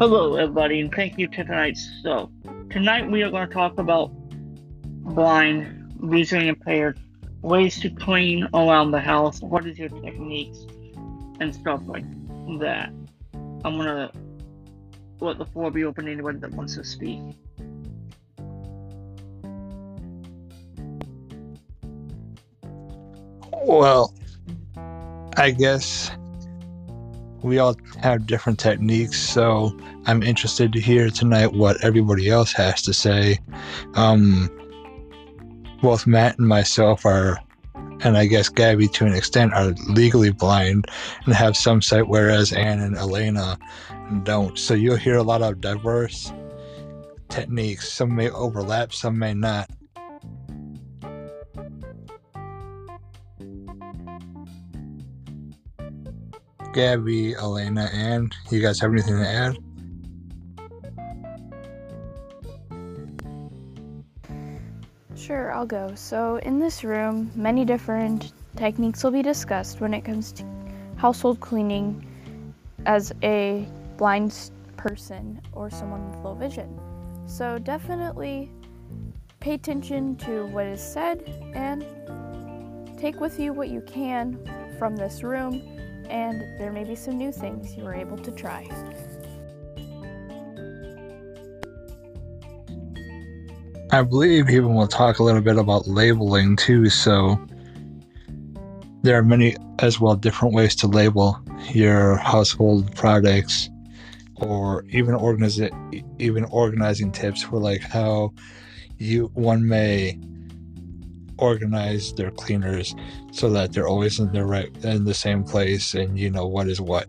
Hello, everybody, and thank you to tonight's show. Tonight we are going to talk about blind, visually impaired, ways to clean around the house, what is your techniques, and stuff like that. I'm going to let the floor be open to anyone that wants to speak. Well, I guess we all have different techniques, so I'm interested to hear tonight what everybody else has to say. Um, both Matt and myself are, and I guess Gabby to an extent, are legally blind and have some sight, whereas Anne and Elena don't. So you'll hear a lot of diverse techniques. Some may overlap, some may not. Gabby, Elena, and you guys have anything to add? Sure, I'll go. So, in this room, many different techniques will be discussed when it comes to household cleaning as a blind person or someone with low vision. So, definitely pay attention to what is said and take with you what you can from this room and there may be some new things you are able to try. I believe even we'll talk a little bit about labeling too. So there are many as well different ways to label your household products or even organize even organizing tips for like how you one may organize their cleaners so that they're always in the right in the same place and you know what is what.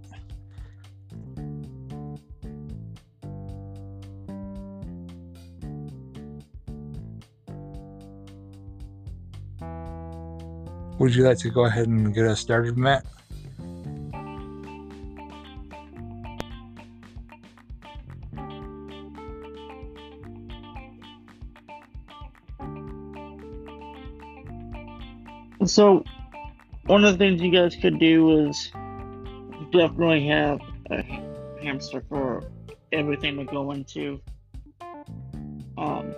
Would you like to go ahead and get us started, Matt? So, one of the things you guys could do is definitely have a hamster for everything to go into. Um,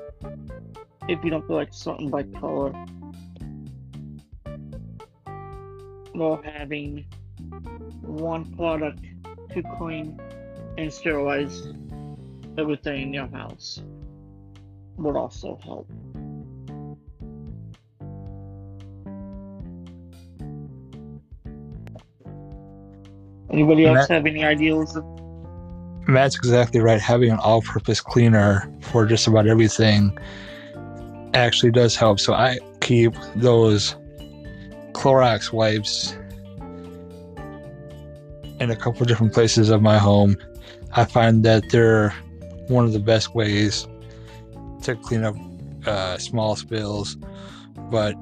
if you don't feel like sorting by color, while having one product to clean and sterilize everything in your house would also help. Anybody else Matt, have any ideas? Matt's exactly right. Having an all purpose cleaner for just about everything actually does help. So I keep those Clorox wipes in a couple different places of my home. I find that they're one of the best ways to clean up uh, small spills, but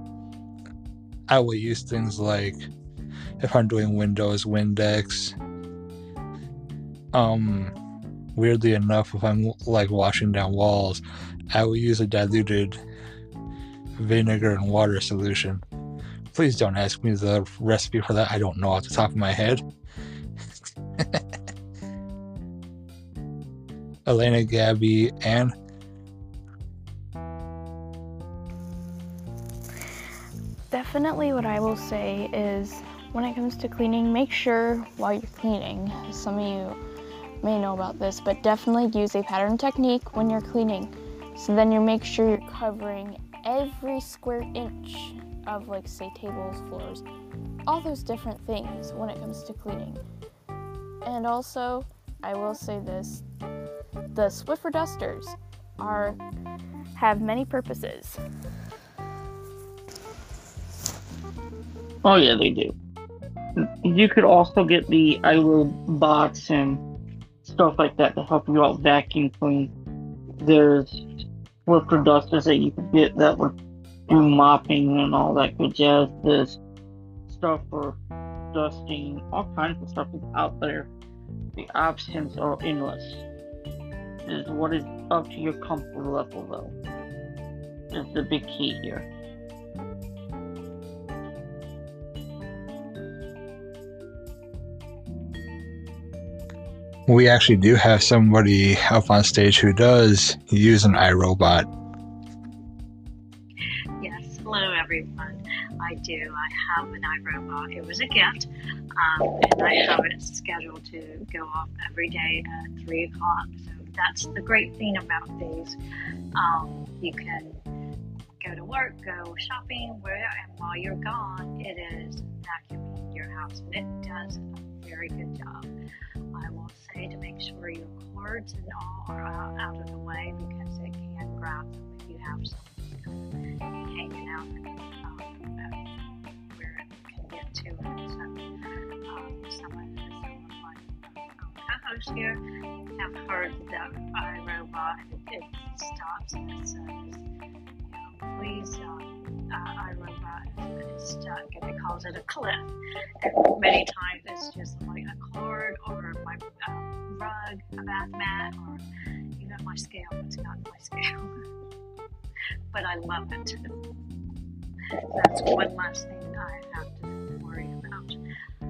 I will use things like if I'm doing Windows, Windex. Um, weirdly enough, if I'm like washing down walls, I will use a diluted vinegar and water solution. Please don't ask me the recipe for that. I don't know off the top of my head. Elena, Gabby, and definitely what I will say is when it comes to cleaning, make sure while you're cleaning, some of you may know about this, but definitely use a pattern technique when you're cleaning. So then you make sure you're covering every square inch of like say tables, floors, all those different things when it comes to cleaning. And also, I will say this, the Swiffer dusters are have many purposes. Oh yeah, they do you could also get the idle bots and stuff like that to help you out vacuum clean. There's Swiffer dusters that you could get that would do mopping and all that good jazz. There's stuff for dusting, all kinds of stuff is out there. The options are endless. Is what is up to your comfort level though. Is the big key here. We actually do have somebody up on stage who does use an iRobot. Yes, hello everyone. I do. I have an iRobot. It was a gift, um, and I have it scheduled to go off every day at 3 o'clock. So that's the great thing about these. Um, you can go to work, go shopping, where, and while you're gone, it is vacuuming your house, and it does a very good job. Say to make sure your cords and all are out of the way because it can grab them if you have something hanging out um, where it can get to it. So, um, someone, some of my um, co-hosts here have heard that iRobot it, it stops and it says, you know, please. Um, uh, iRobot is stuck and it calls it a cliff. And many times it's just like a cord or my uh, rug, a bath mat, or even my scale. It's not my scale. but I love it. That's one last thing I have to worry about.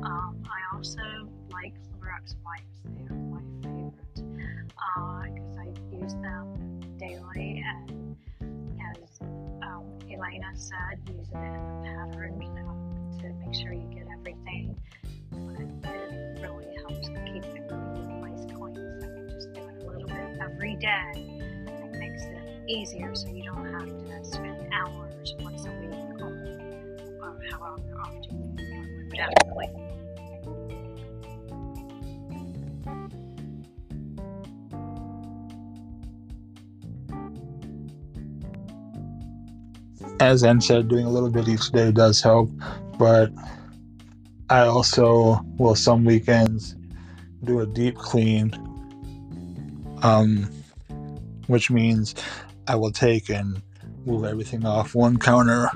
Um, I also like Clorox wipes. They are my favorite because uh, I use them daily and as um, Elena said, use it in the pattern you know, to make sure you get everything. Every day. It makes it easier so you don't have to spend hours once a week or, or however often you as Ann said, doing a little bit each day does help, but I also will some weekends do a deep clean, um, which means I will take and move everything off one counter,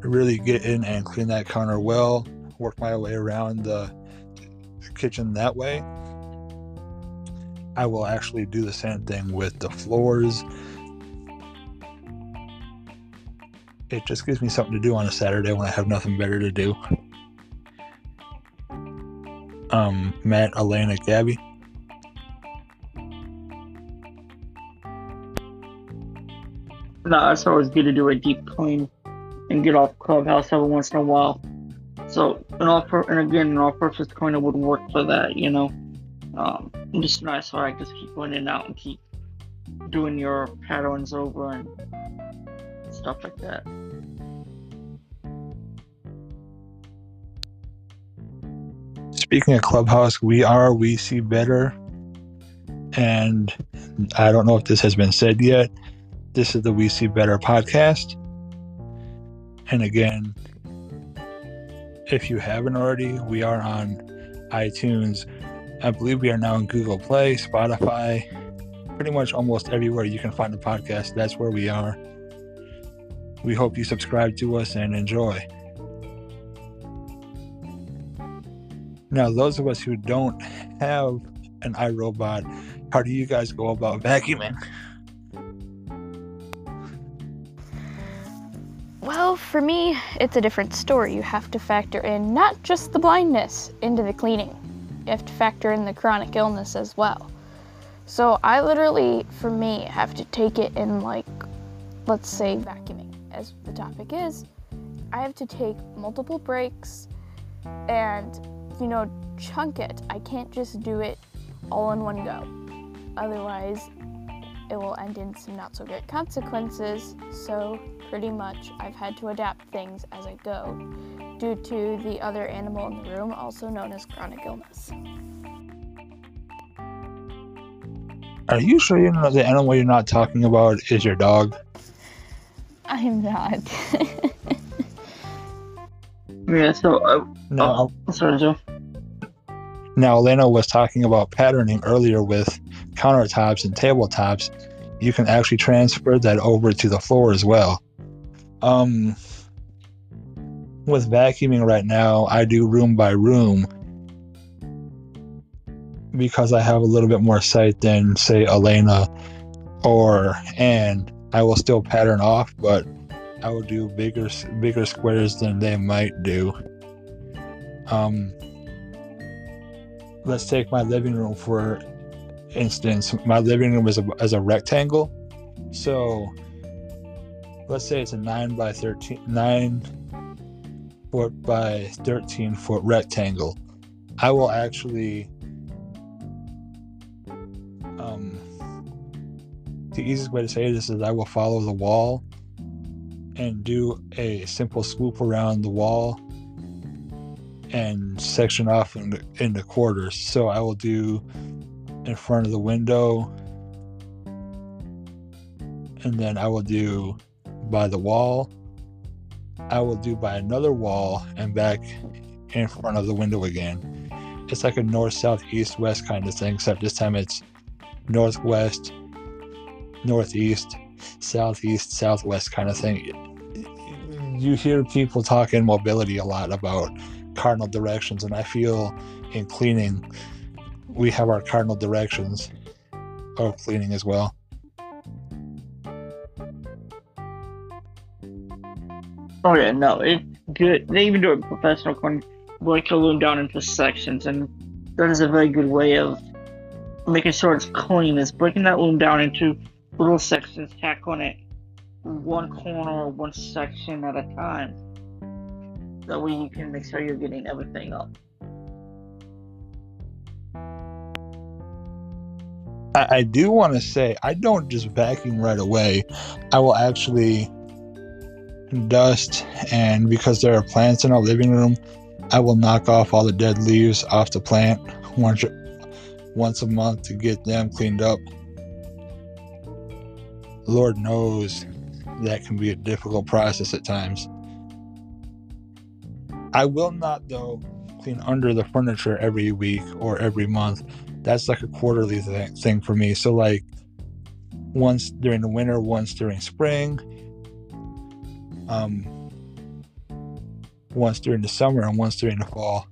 really get in and clean that counter well, work my way around the kitchen that way. I will actually do the same thing with the floors it just gives me something to do on a Saturday when I have nothing better to do. Um, Matt, Elena, Gabby. No, it's always good to do a deep clean and get off Clubhouse every once in a while. So, an all for, and again, an all-purpose cleaner would work for that, you know. Um, just nice, so I just keep going in and out and keep doing your patterns over and stuff like that. Speaking of Clubhouse, we are We See Better. And I don't know if this has been said yet. This is the We See Better podcast. And again, if you haven't already, we are on iTunes. I believe we are now on Google Play, Spotify, pretty much almost everywhere you can find a podcast. That's where we are. We hope you subscribe to us and enjoy. Now, those of us who don't have an iRobot, how do you guys go about vacuuming? For me, it's a different story. You have to factor in not just the blindness into the cleaning, you have to factor in the chronic illness as well. So, I literally, for me, have to take it in like, let's say, vacuuming as the topic is, I have to take multiple breaks and, you know, chunk it. I can't just do it all in one go. Otherwise, it will end in some not so great consequences. So, pretty much, I've had to adapt things as I go due to the other animal in the room, also known as chronic illness. Are you sure you know the animal you're not talking about is your dog? I'm not. yeah, so. Uh, no. Oh, sorry, Joe. Now, Elena was talking about patterning earlier with countertops and tabletops. You can actually transfer that over to the floor as well. Um, with vacuuming right now, I do room by room because I have a little bit more sight than, say, Elena or Anne. I will still pattern off, but I will do bigger bigger squares than they might do. Um, let's take my living room for instance. My living room is a, is a rectangle. So let's say it's a 9 by 13, 9 foot by 13 foot rectangle. I will actually, um, the easiest way to say this is I will follow the wall and do a simple swoop around the wall and section off into, into quarters. So I will do in front of the window and then I will do by the wall. I will do by another wall and back in front of the window again. It's like a north, south, east, west kind of thing, except this time it's northwest, northeast, southeast, southwest kind of thing. You hear people talking mobility a lot about cardinal directions, and I feel in cleaning we have our cardinal directions of cleaning as well. Oh yeah, no, it's good. They even do it professional cleaning, break a loom down into sections, and that is a very good way of making sure it's clean. Is breaking that loom down into little sections, tackling it one corner or one section at a time. That way you can make sure you're getting everything up. I, I do want to say I don't just vacuum right away. I will actually dust, and because there are plants in our living room, I will knock off all the dead leaves off the plant once once a month to get them cleaned up. Lord knows that can be a difficult process at times. I will not, though, clean under the furniture every week or every month that's like a quarterly th- thing for me. So like once during the winter, once during spring, um, once during the summer, and once during the fall.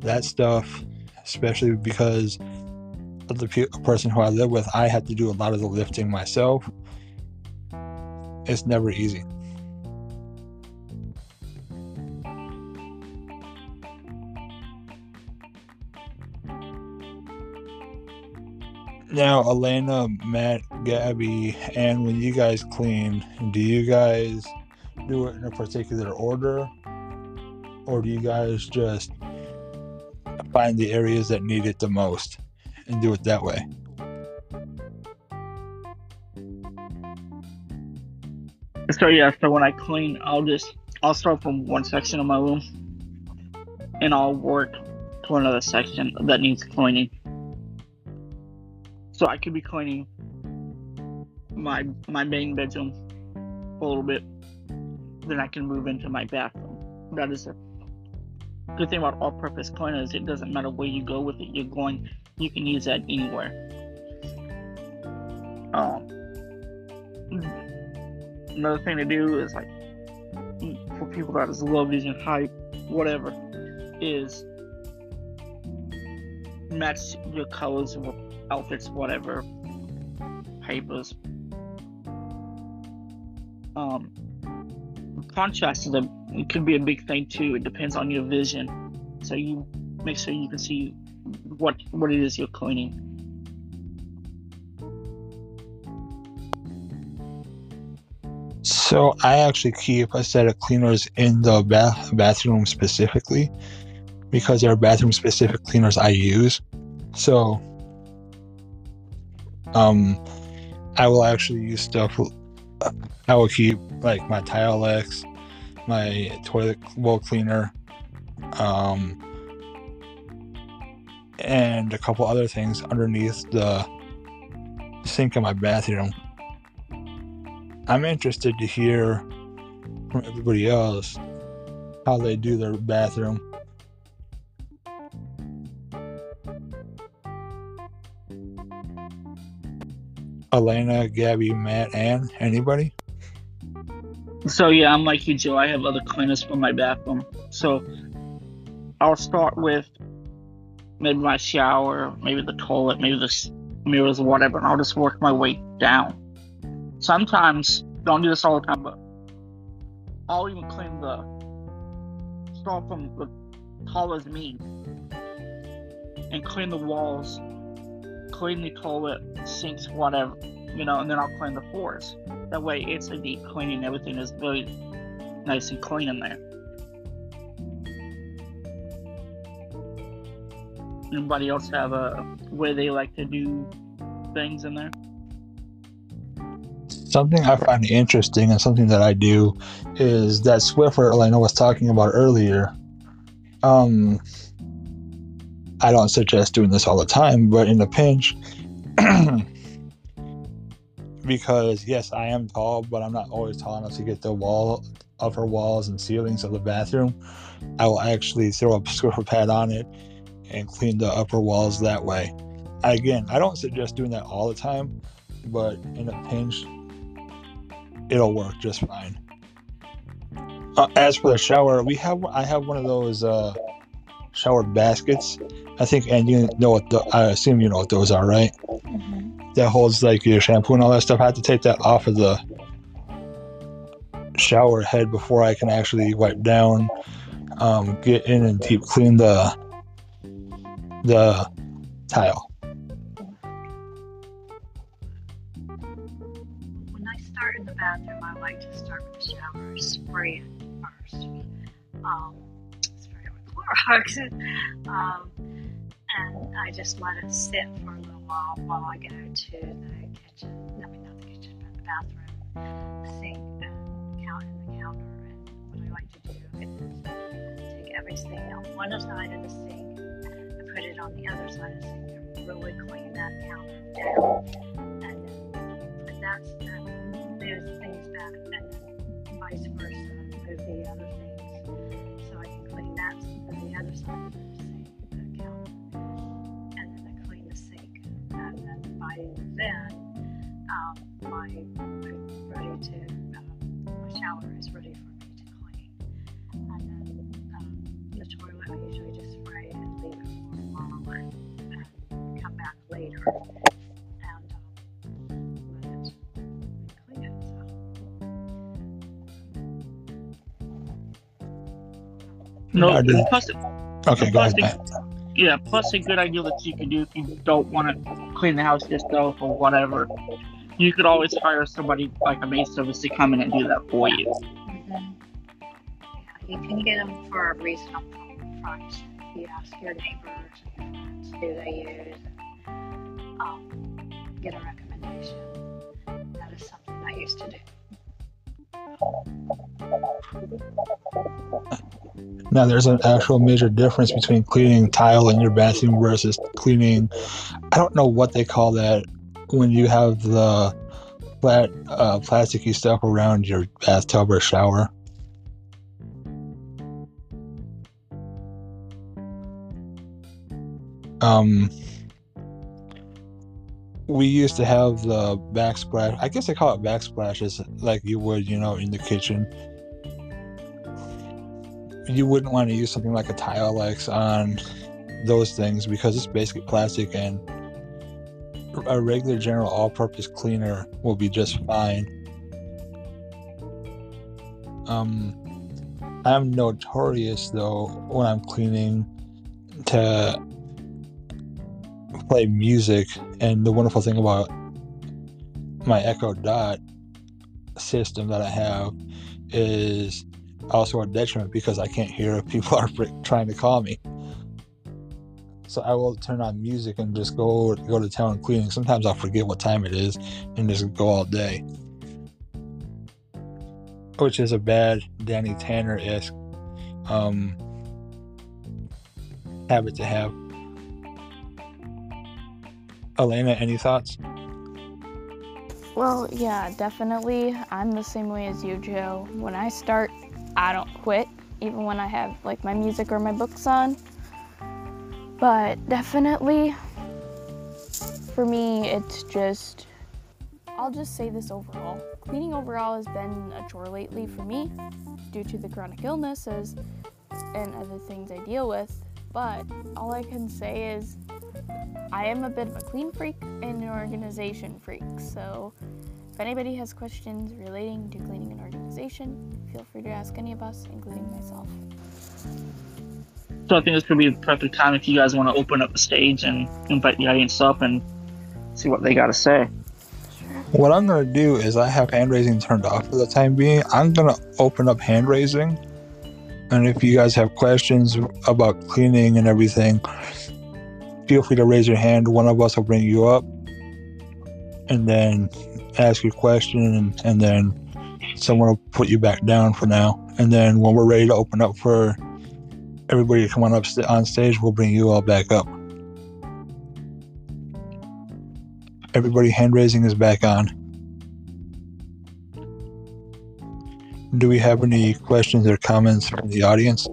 That stuff, especially because of the pe- person who I live with, I had to do a lot of the lifting myself. It's never easy. Now, Elena, Matt, Gabby, and when you guys clean, do you guys do it in a particular order? Or do you guys just find the areas that need it the most and do it that way? So yeah, so when I clean, I'll just I'll start from one section of my room, and I'll work to another section that needs cleaning. So I could be cleaning my my main bedroom a little bit. Then I can move into my bathroom. That is a good thing about all-purpose cleaner is it doesn't matter where you go with it. You're going, you can use that anywhere. Um, another thing to do is like for people that is love using hype, whatever, is match your colors outfits, whatever, papers. Um, contrast is a it could be a big thing too. It depends on your vision, so you make sure you can see what what it is you're cleaning. So I actually keep a set of cleaners in the bath bathroom specifically because there are bathroom specific cleaners I use. So um, I will actually use stuff. I will keep like my Tilex, my toilet bowl cleaner, um, and a couple other things underneath the sink in my bathroom. I'm interested to hear from everybody else how they do their bathroom. Elena, Gabby, Matt, Ann, anybody? So yeah, I'm like you, Joe. I have other cleaners for my bathroom. So I'll start with maybe my shower, maybe the toilet, maybe the mirrors, or whatever, and I'll just work my way down. Sometimes don't do this all the time, but I'll even clean the start from the tallest me and clean the walls, clean the toilet, sinks, whatever, you know, and then I'll clean the floors. That way, it's a deep cleaning. Everything is very nice and clean in there. Anybody else have a way they like to do things in there? Something I find interesting and something that I do is that Swiffer Elena was talking about earlier. Um, I don't suggest doing this all the time, but in a pinch, because yes, I am tall, but I'm not always tall enough to get the wall, upper walls, and ceilings of the bathroom. I will actually throw a Swiffer pad on it and clean the upper walls that way. Again, I don't suggest doing that all the time, but in a pinch, it'll work just fine. Uh, as for the shower, we have I have one of those uh, shower baskets. I think, and you know what? The, I assume you know what those are, right? That holds like your shampoo and all that stuff. I have to take that off of the shower head before I can actually wipe down, um, get in and deep clean the the tile. When I start in the bathroom, I like to start with the shower, spray first. Um, spray it with Clorox. um, I just let it sit for a little while while I go to the kitchen. I mean, not the kitchen, but the bathroom sink and count in the counter. And what I like to do is take everything on one side of the sink and put it on the other side of the sink and really clean that counter down. And and that's that moves things back and vice versa, move the other things. So I can clean that on the other side then by then, um, my ready to um, my shower is ready for me to clean. And then um, the toilet I usually just spray and leave it for a while and, and come back later and um, let it clean it. So. No, I did- plus, Okay, go ahead. Plastic- Matt. yeah, plus a good idea that you can do if you don't want to clean the house yourself or whatever. You could always hire somebody like a maid service to come in and do that for you. Yeah, you can get them for a reasonable price. You ask your neighbors and friends who they use, and, um, get a recommendation. That is something I used to do. Now, there's an actual major difference between cleaning tile in your bathroom versus cleaning. I don't know what they call that when you have the flat, uh, plasticky stuff around your bathtub or shower. Um, we used to have the backsplash. I guess they call it backsplashes, like you would, you know, in the kitchen you wouldn't want to use something like a Tilex on those things because it's basically plastic and a regular general all-purpose cleaner will be just fine. Um, I'm notorious though when I'm cleaning to play music, and the wonderful thing about my Echo Dot system that I have is also a detriment because I can't hear if people are trying to call me. So I will turn on music and just go go to town cleaning. Sometimes I'll forget what time it is and just go all day, which is a bad Danny Tanner esque um, habit to have. Elena, any thoughts? Well, yeah, definitely. I'm the same way as you, Joe. When I start, I don't quit, even when I have like my music or my books on. But definitely, for me, it's just, I'll just say this overall. Cleaning overall has been a chore lately for me due to the chronic illnesses and other things I deal with. But all I can say is, I am a bit of a clean freak and an organization freak. So, if anybody has questions relating to cleaning an organization, feel free to ask any of us, including myself. So I think this could be the perfect time if you guys want to open up the stage and invite the audience up and see what they got to say. What I'm gonna do is I have hand raising turned off for the time being. I'm gonna open up hand raising, and if you guys have questions about cleaning and everything, feel free to raise your hand. One of us will bring you up, and then ask your question, and, and then someone will put you back down for now. And then when we're ready to open up for everybody to come on up st- on stage, we'll bring you all back up. Everybody hand raising is back on. Do we have any questions or comments from the audience?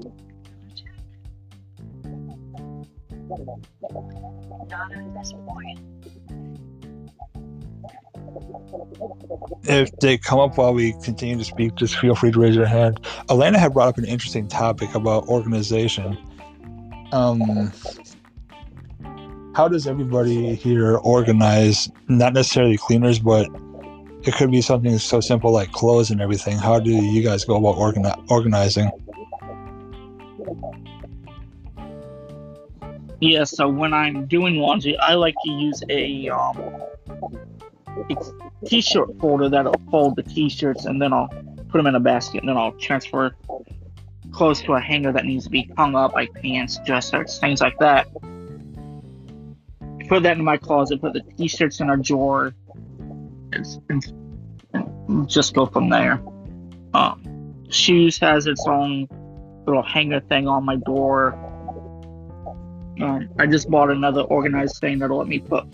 If they come up while we continue to speak, just feel free to raise your hand. Elena had brought up an interesting topic about organization. Um, how does everybody here organize? Not necessarily cleaners, but it could be something so simple like clothes and everything. How do you guys go about organi- organizing? Yeah, so when I'm doing laundry, I like to use a um, t-shirt folder that'll fold the t-shirts and then I'll put them in a basket and then I'll transfer clothes to a hanger that needs to be hung up, like pants, dress shirts, things like that. Put that in my closet. Put the t-shirts in a drawer. And just go from there. Um, shoes has its own little hanger thing on my door. Um, I just bought another organized thing that'll let me put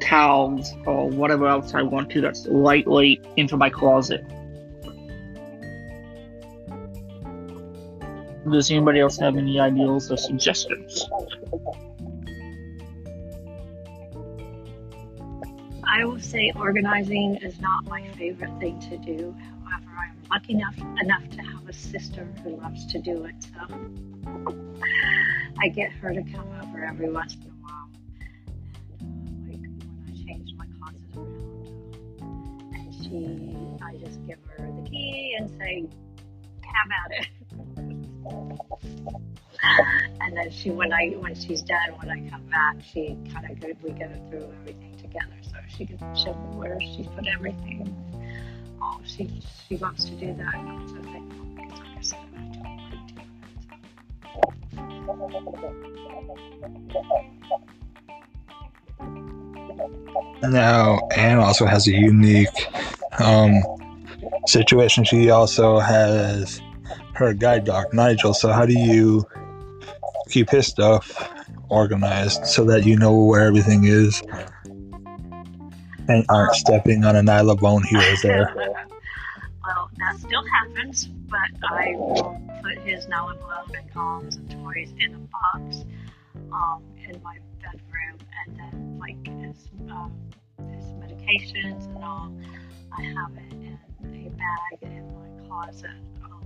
towels or whatever else I want to that's lightweight into my closet. Does anybody else have any ideas or suggestions? I will say organizing is not my favorite thing to do. However, I'm lucky enough enough to have a sister who loves to do it. So I get her to come over every once in she, I just give her the key and say, "Have at it." and then she, when I, when she's done, when I come back, she kind of go, we go through everything together. So she can show me where she put everything. Oh, she, she loves to do that. And I'm oh, so thankful because, like I said, I don't like to. Now, Anne also has a unique um, situation. She also has her guide dog, Nigel. So, how do you keep his stuff organized so that you know where everything is and aren't stepping on a Nylabone here or there? well, that still happens, but I will put his Nylabone and calms and toys in a box um, in my bedroom, and then like his, um, his medications and all, I have it in a bag in my closet. Um,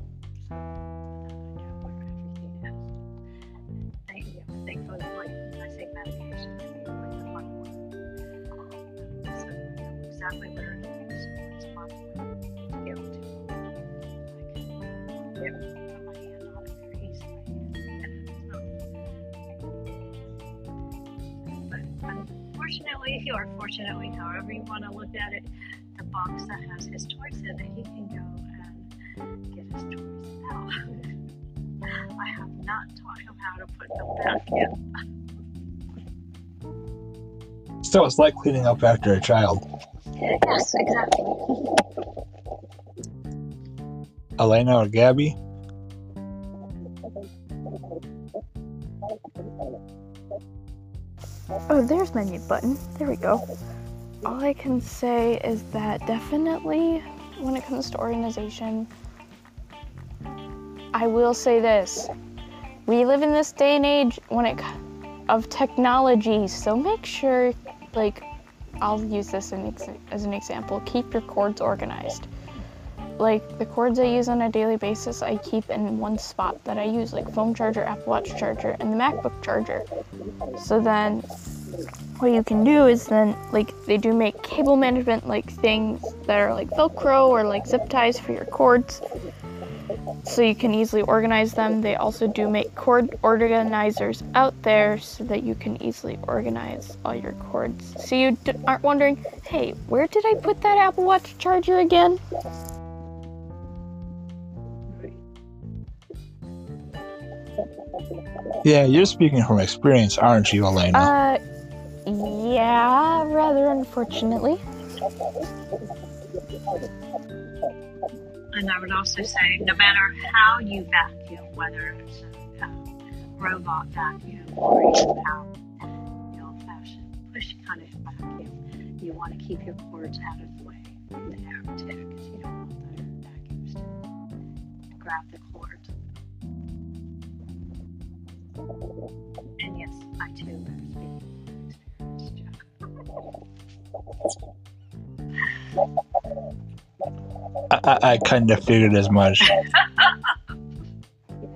so I know where everything is. And Thank you. Thankfully, like I say medication, I mean like the hard one. Um, so I know exactly where it is, what's possible to give it to. I can get, my hand on it very easily and get it. So. But unfortunately, or fortunately, however you want to look at it, box that has his toys in it, he can go and get his toys out. I have not taught him how to put them back in. So, it's like cleaning up after a child. Yes, exactly. Elena or Gabby? Oh, there's my mute button. There we go. All I can say is that definitely when it comes to organization, I will say this. We live in this day and age when it of technology, so make sure like I'll use this as an example. Keep your cords organized. Like the cords I use on a daily basis, I keep in one spot that I use, like phone charger, Apple Watch charger, and the MacBook charger. So then what you can do is then like they do make cable management like things that are like velcro or like zip ties for your cords so you can easily organize them. They also do make cord organizers out there so that you can easily organize all your cords. So you d- aren't wondering, hey, where did I put that Apple Watch charger again? Yeah, you're speaking from experience, aren't you, Elena? Uh, unfortunately. And I would also say, no matter how you vacuum, whether it's a robot vacuum or even how the old-fashioned push kind of vacuum, you want to keep your cords out of the way of the air because you don't want the vacuums to grab the cords. And yes, I too am speaking from experience, Jack. I, I, kind of figured as much.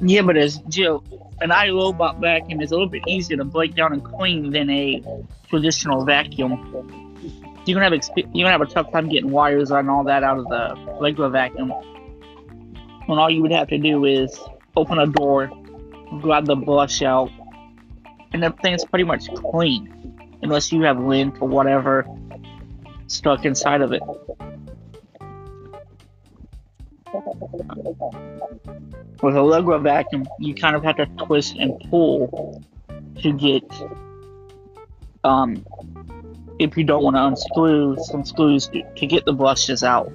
Yeah, but as Jill, an iRobot vacuum is a little bit easier to break down and clean than a traditional vacuum. You're gonna have exp- you're gonna have a tough time getting wires and all that out of the regular vacuum. When all you would have to do is open a door, grab the brush out, and everything's pretty much clean, unless you have lint or whatever stuck inside of it. With a Legro vacuum, you kind of have to twist and pull to get, um, if you don't want to unscrew some screws to, to get the brushes out.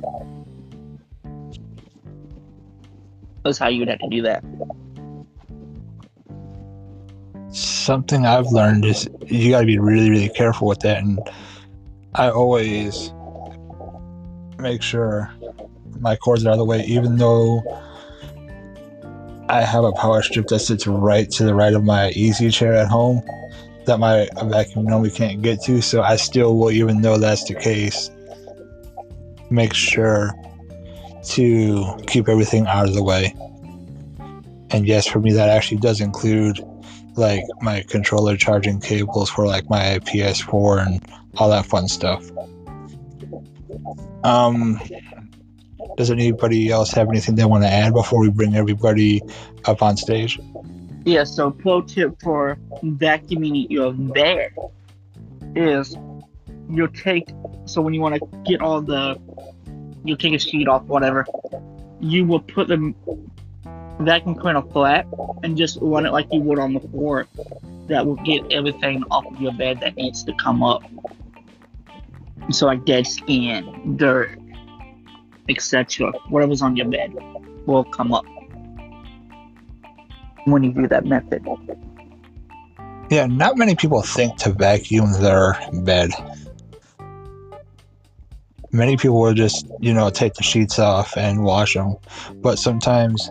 That's how you'd have to do that. Something I've learned is you got to be really, really careful with that. And I always make sure my cords are out of the way, even though I have a power strip that sits right to the right of my easy chair at home that my vacuum normally can't get to. So I still will, even though that's the case, make sure to keep everything out of the way. And yes, for me, that actually does include like my controller charging cables for like my PS4 and all that fun stuff. Um, does anybody else have anything they want to add before we bring everybody up on stage? Yeah, so pro tip for vacuuming your bed is you'll take so when you want to get all the you'll take a sheet off whatever you will put the vacuum cleaner flat and just run it like you would on the floor that will get everything off of your bed that needs to come up so like dead skin dirt etc whatever's on your bed will come up when you do that method Yeah, not many people think to vacuum their bed. Many people will just, you know, take the sheets off and wash them. But sometimes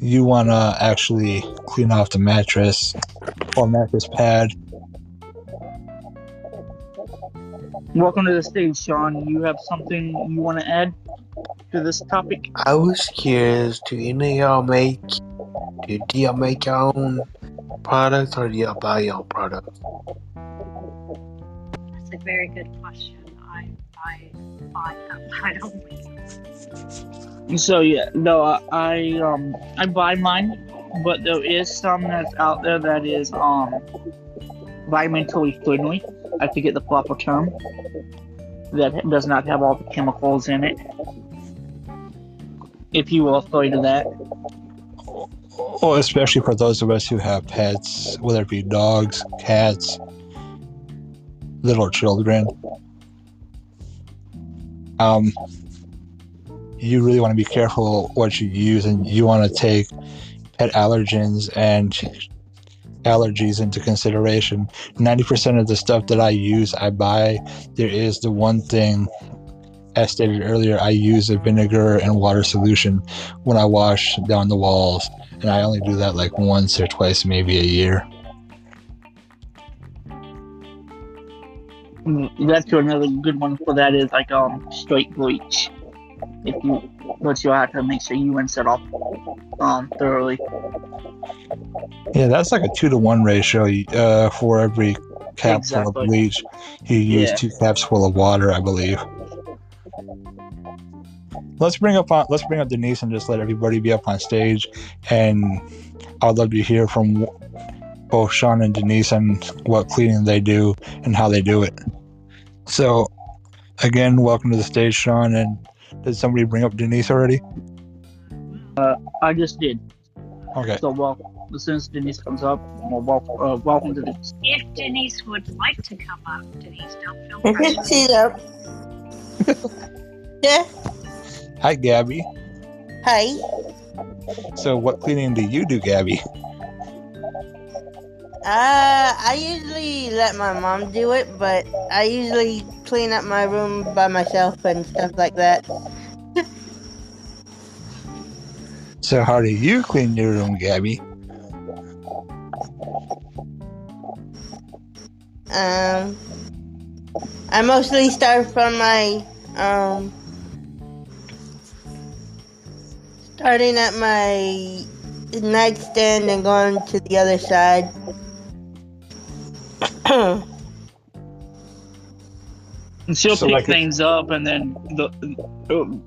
you want to actually clean off the mattress or mattress pad. welcome to the stage sean you have something you want to add to this topic I was curious, do any of y'all make do, do y'all make your own products or do y'all buy your own products? That's a very good question. I I buy them. I don't make them. So yeah, no, I, I um I buy mine, but there is some that's out there that is um environmentally friendly. I forget the proper term. That does not have all the chemicals in it. If you will afraid of that, Or especially for those of us who have pets, whether it be dogs, cats, little children. Um, you really want to be careful what you use, and you want to take pet allergens and allergies into consideration. 90% of the stuff that I use, I buy. There is the one thing, as stated earlier, I use a vinegar and water solution when I wash down the walls, and I only do that like once or twice, maybe a year. Mm, that's another good one for that is like um straight bleach. If you, but you'll have to make sure you rinse it off um thoroughly. Yeah, that's like a two to one ratio. Uh, for every cap full Exactly. of bleach, you use Yeah. two caps full of water, I believe. let's bring up on let's bring up Denise and just let everybody be up on stage. And I'd love to hear from both Sean and Denise on what cleaning they do and how they do it. So, again, welcome to the stage, Sean. And did somebody bring up Denise already? Uh, I just did. Okay. So, well, as soon as Denise comes up, well, wel- uh, welcome to Denise. If Denise would like to come up, Denise, don't feel pressured. She's up. yeah. Hi, Gabby. Hi. So, what cleaning do you do, Gabby? Uh, I usually let my mom do it, but I usually clean up my room by myself and stuff like that. So, how do you clean your room, Gabby? Um, I mostly start from my um, starting at my nightstand and going to the other side. And she'll So, pick like, things up, and then the.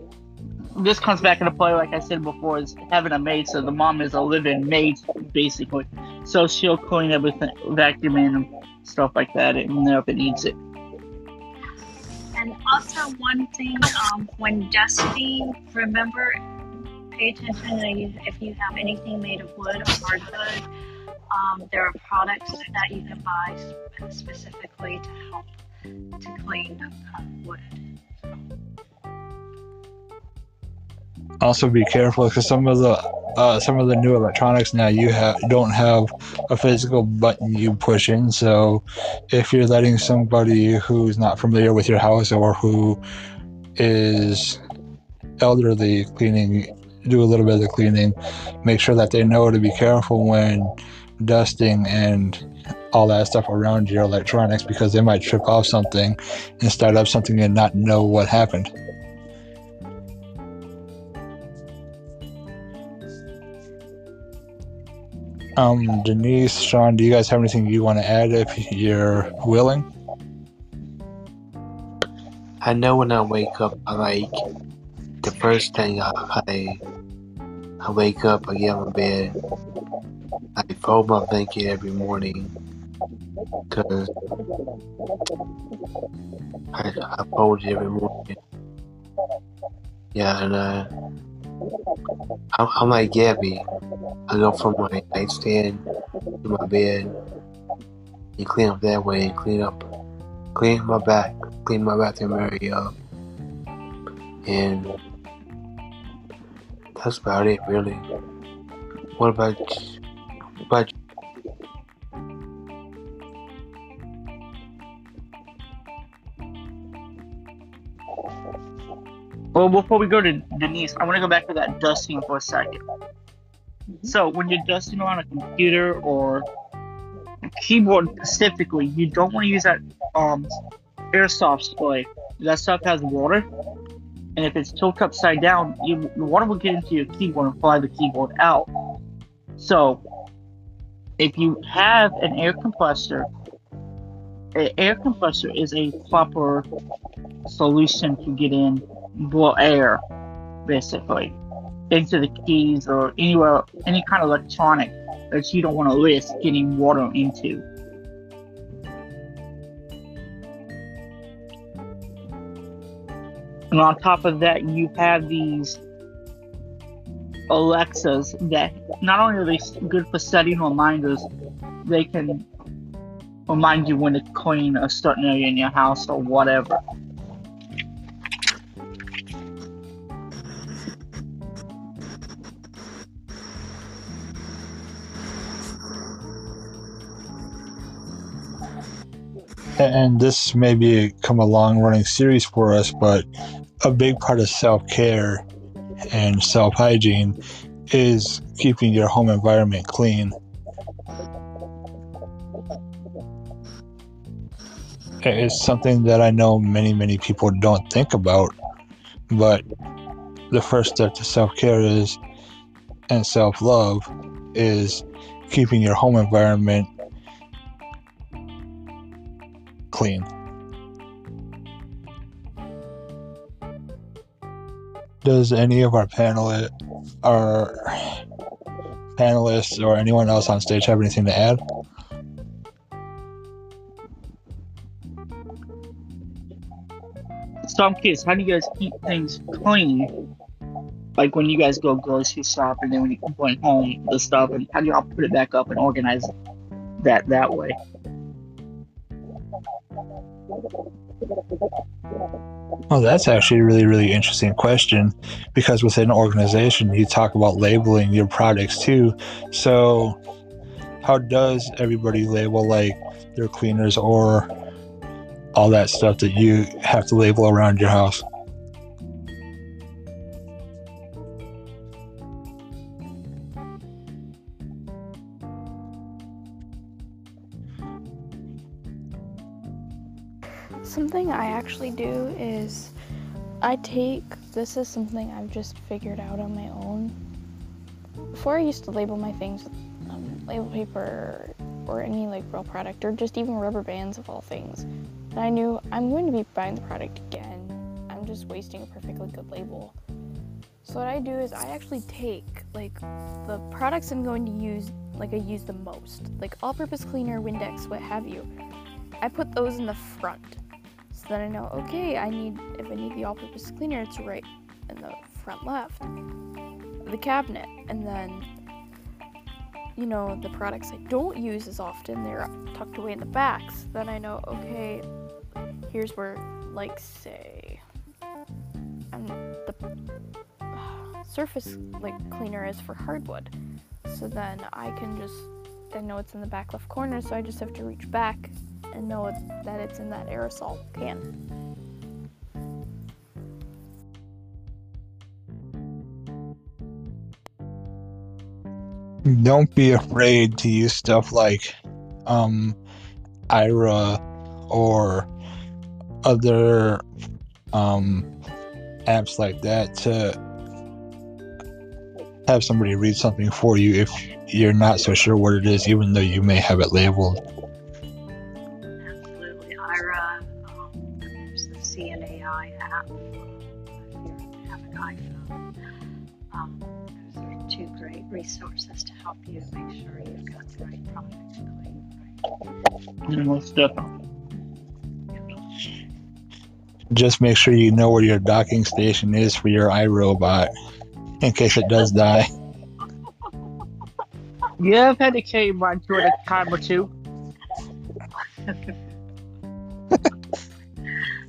This comes back into play, like I said before, is having a maid. So the mom is a living maid, basically. So she'll clean everything, vacuum and stuff like that, and if it needs it. And also one thing, um, when dusting, remember, pay attention if you have anything made of wood or hardwood. Um, there are products that you can buy specifically to help to clean wood. also be careful because some of the uh, some of the new electronics now you have don't have a physical button you push in so if you're letting somebody who's not familiar with your house or who is elderly cleaning do a little bit of the cleaning make sure that they know to be careful when dusting and all that stuff around your electronics because they might trip off something and start up something and not know what happened Um, Denise, Sean, do you guys have anything you want to add if you're willing? I know when I wake up, I like the first thing I I, I wake up, I get out of bed, I fold my blanket every morning because I, I fold it every morning. Yeah, and uh, I'm, I'm like Gabby. I go from my nightstand to my bed and clean up that way and clean up, clean my back, clean my bathroom area up, and that's about it, really. What about, what about Well, before we go to Denise, I want to go back to that dusting for a 2nd So, when you're dusting on a computer or a keyboard specifically, you don't want to use that um, airsoft spray. That stuff has water, and if it's tilted upside down, you, the water will get into your keyboard and fly the keyboard out. So, if you have an air compressor, an air compressor is a proper solution to get in blow air, basically, into the keys or anywhere, any kind of electronic that you don't want to risk getting water into. And on top of that, you have these Alexas that not only are they good for setting reminders, they can remind you when to clean a certain area in your house or whatever. and this may become a long running series for us, but a big part of self care and self hygiene is keeping your home environment clean. It's something that I know many, many people don't think about, but the first step to self care is and self love is keeping your home environment clean. Does any of our panel our panelists or anyone else on stage have anything to add? So I'm curious, how do you guys keep things clean? Like when you guys go grocery shopping and then when you're going home, the stuff, and how do y'all put it back up and organize that that way? Well, that's actually a really, really interesting question because within an organization, you talk about labeling your products too. So, how does everybody label like their cleaners or all that stuff that you have to label around your house? Take this is something I've just figured out on my own. Before I used to label my things with um, label paper or any like real product or just even rubber bands of all things. And I knew I'm going to be buying the product again. I'm just wasting a perfectly good label. So what I do is I actually take like the products I'm going to use, like I use the most, like all-purpose cleaner, Windex, what have you. I put those in the front. So then I know, okay, I need if I need the all-purpose cleaner, it's right in the front left. The cabinet, and then you know the products I don't use as often, they're tucked away in the backs. Then I know, okay, here's where, like, say, um, the surface like cleaner is for hardwood. So then I can just I know it's in the back left corner, so I just have to reach back and know it, that it's in that aerosol can. Don't be afraid to use stuff like um, Aira or other um, apps like that to have somebody read something for you if you're not so sure what it is, even though you may have it labeled. Resources to make sure you've got the right product to clean. Right? Most definitely. Just make sure you know where your docking station is for your iRobot in case it does die. Yeah, I've had to carry mine to it a time or two.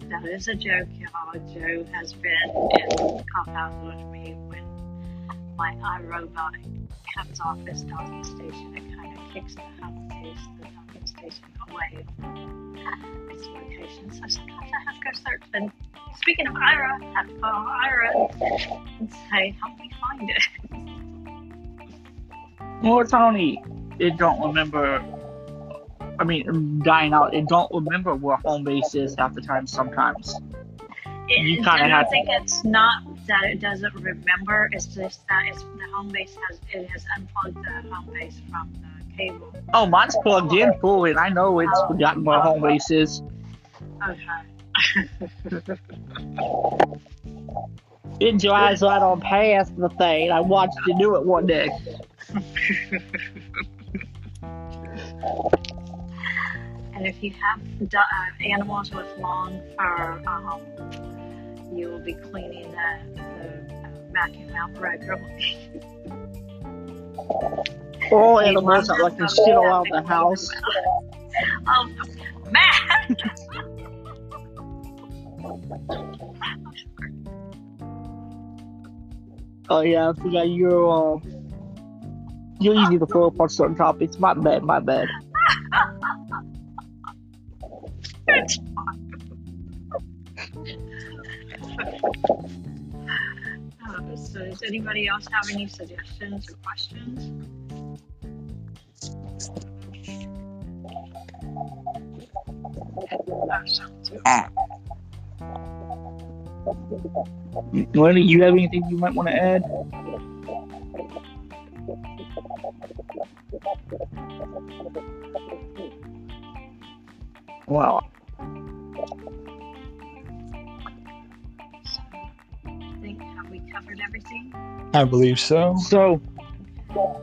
That is a joke, y'all. Joe has been in the clubhouse with me when my iRobot comes off his docking station. It kind of kicks the home base, the docking station away from its location. So sometimes I have to go search. And speaking of Aira, I have to oh, call Aira and say, help me find it. Well, Tony, it don't remember. I mean, dying out. It don't remember where home base is half the time. Sometimes. It, You kinda I have- think it's not that it doesn't remember. It's just that it's the home base has it has unplugged the home base from the cable. Oh, mine's plugged in full, and I know it's forgotten where home base is. Okay. It drives right on past the thing. I watched you do it one day. And if you have du- uh, animals with long fur, um, you will be cleaning the, the uh, vacuum out regularly. All animals that like to shit around the house. Oh, Matt! Oh yeah, I forgot you're uh, you're easy to throw up on certain topics. My bad, my bad. Anybody else have any suggestions or questions? Sounds good. Lenny, you have anything you might want to add? Wow. I think have we covered everything? I believe so. So, Well,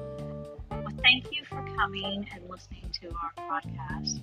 thank you for coming and listening to our podcast.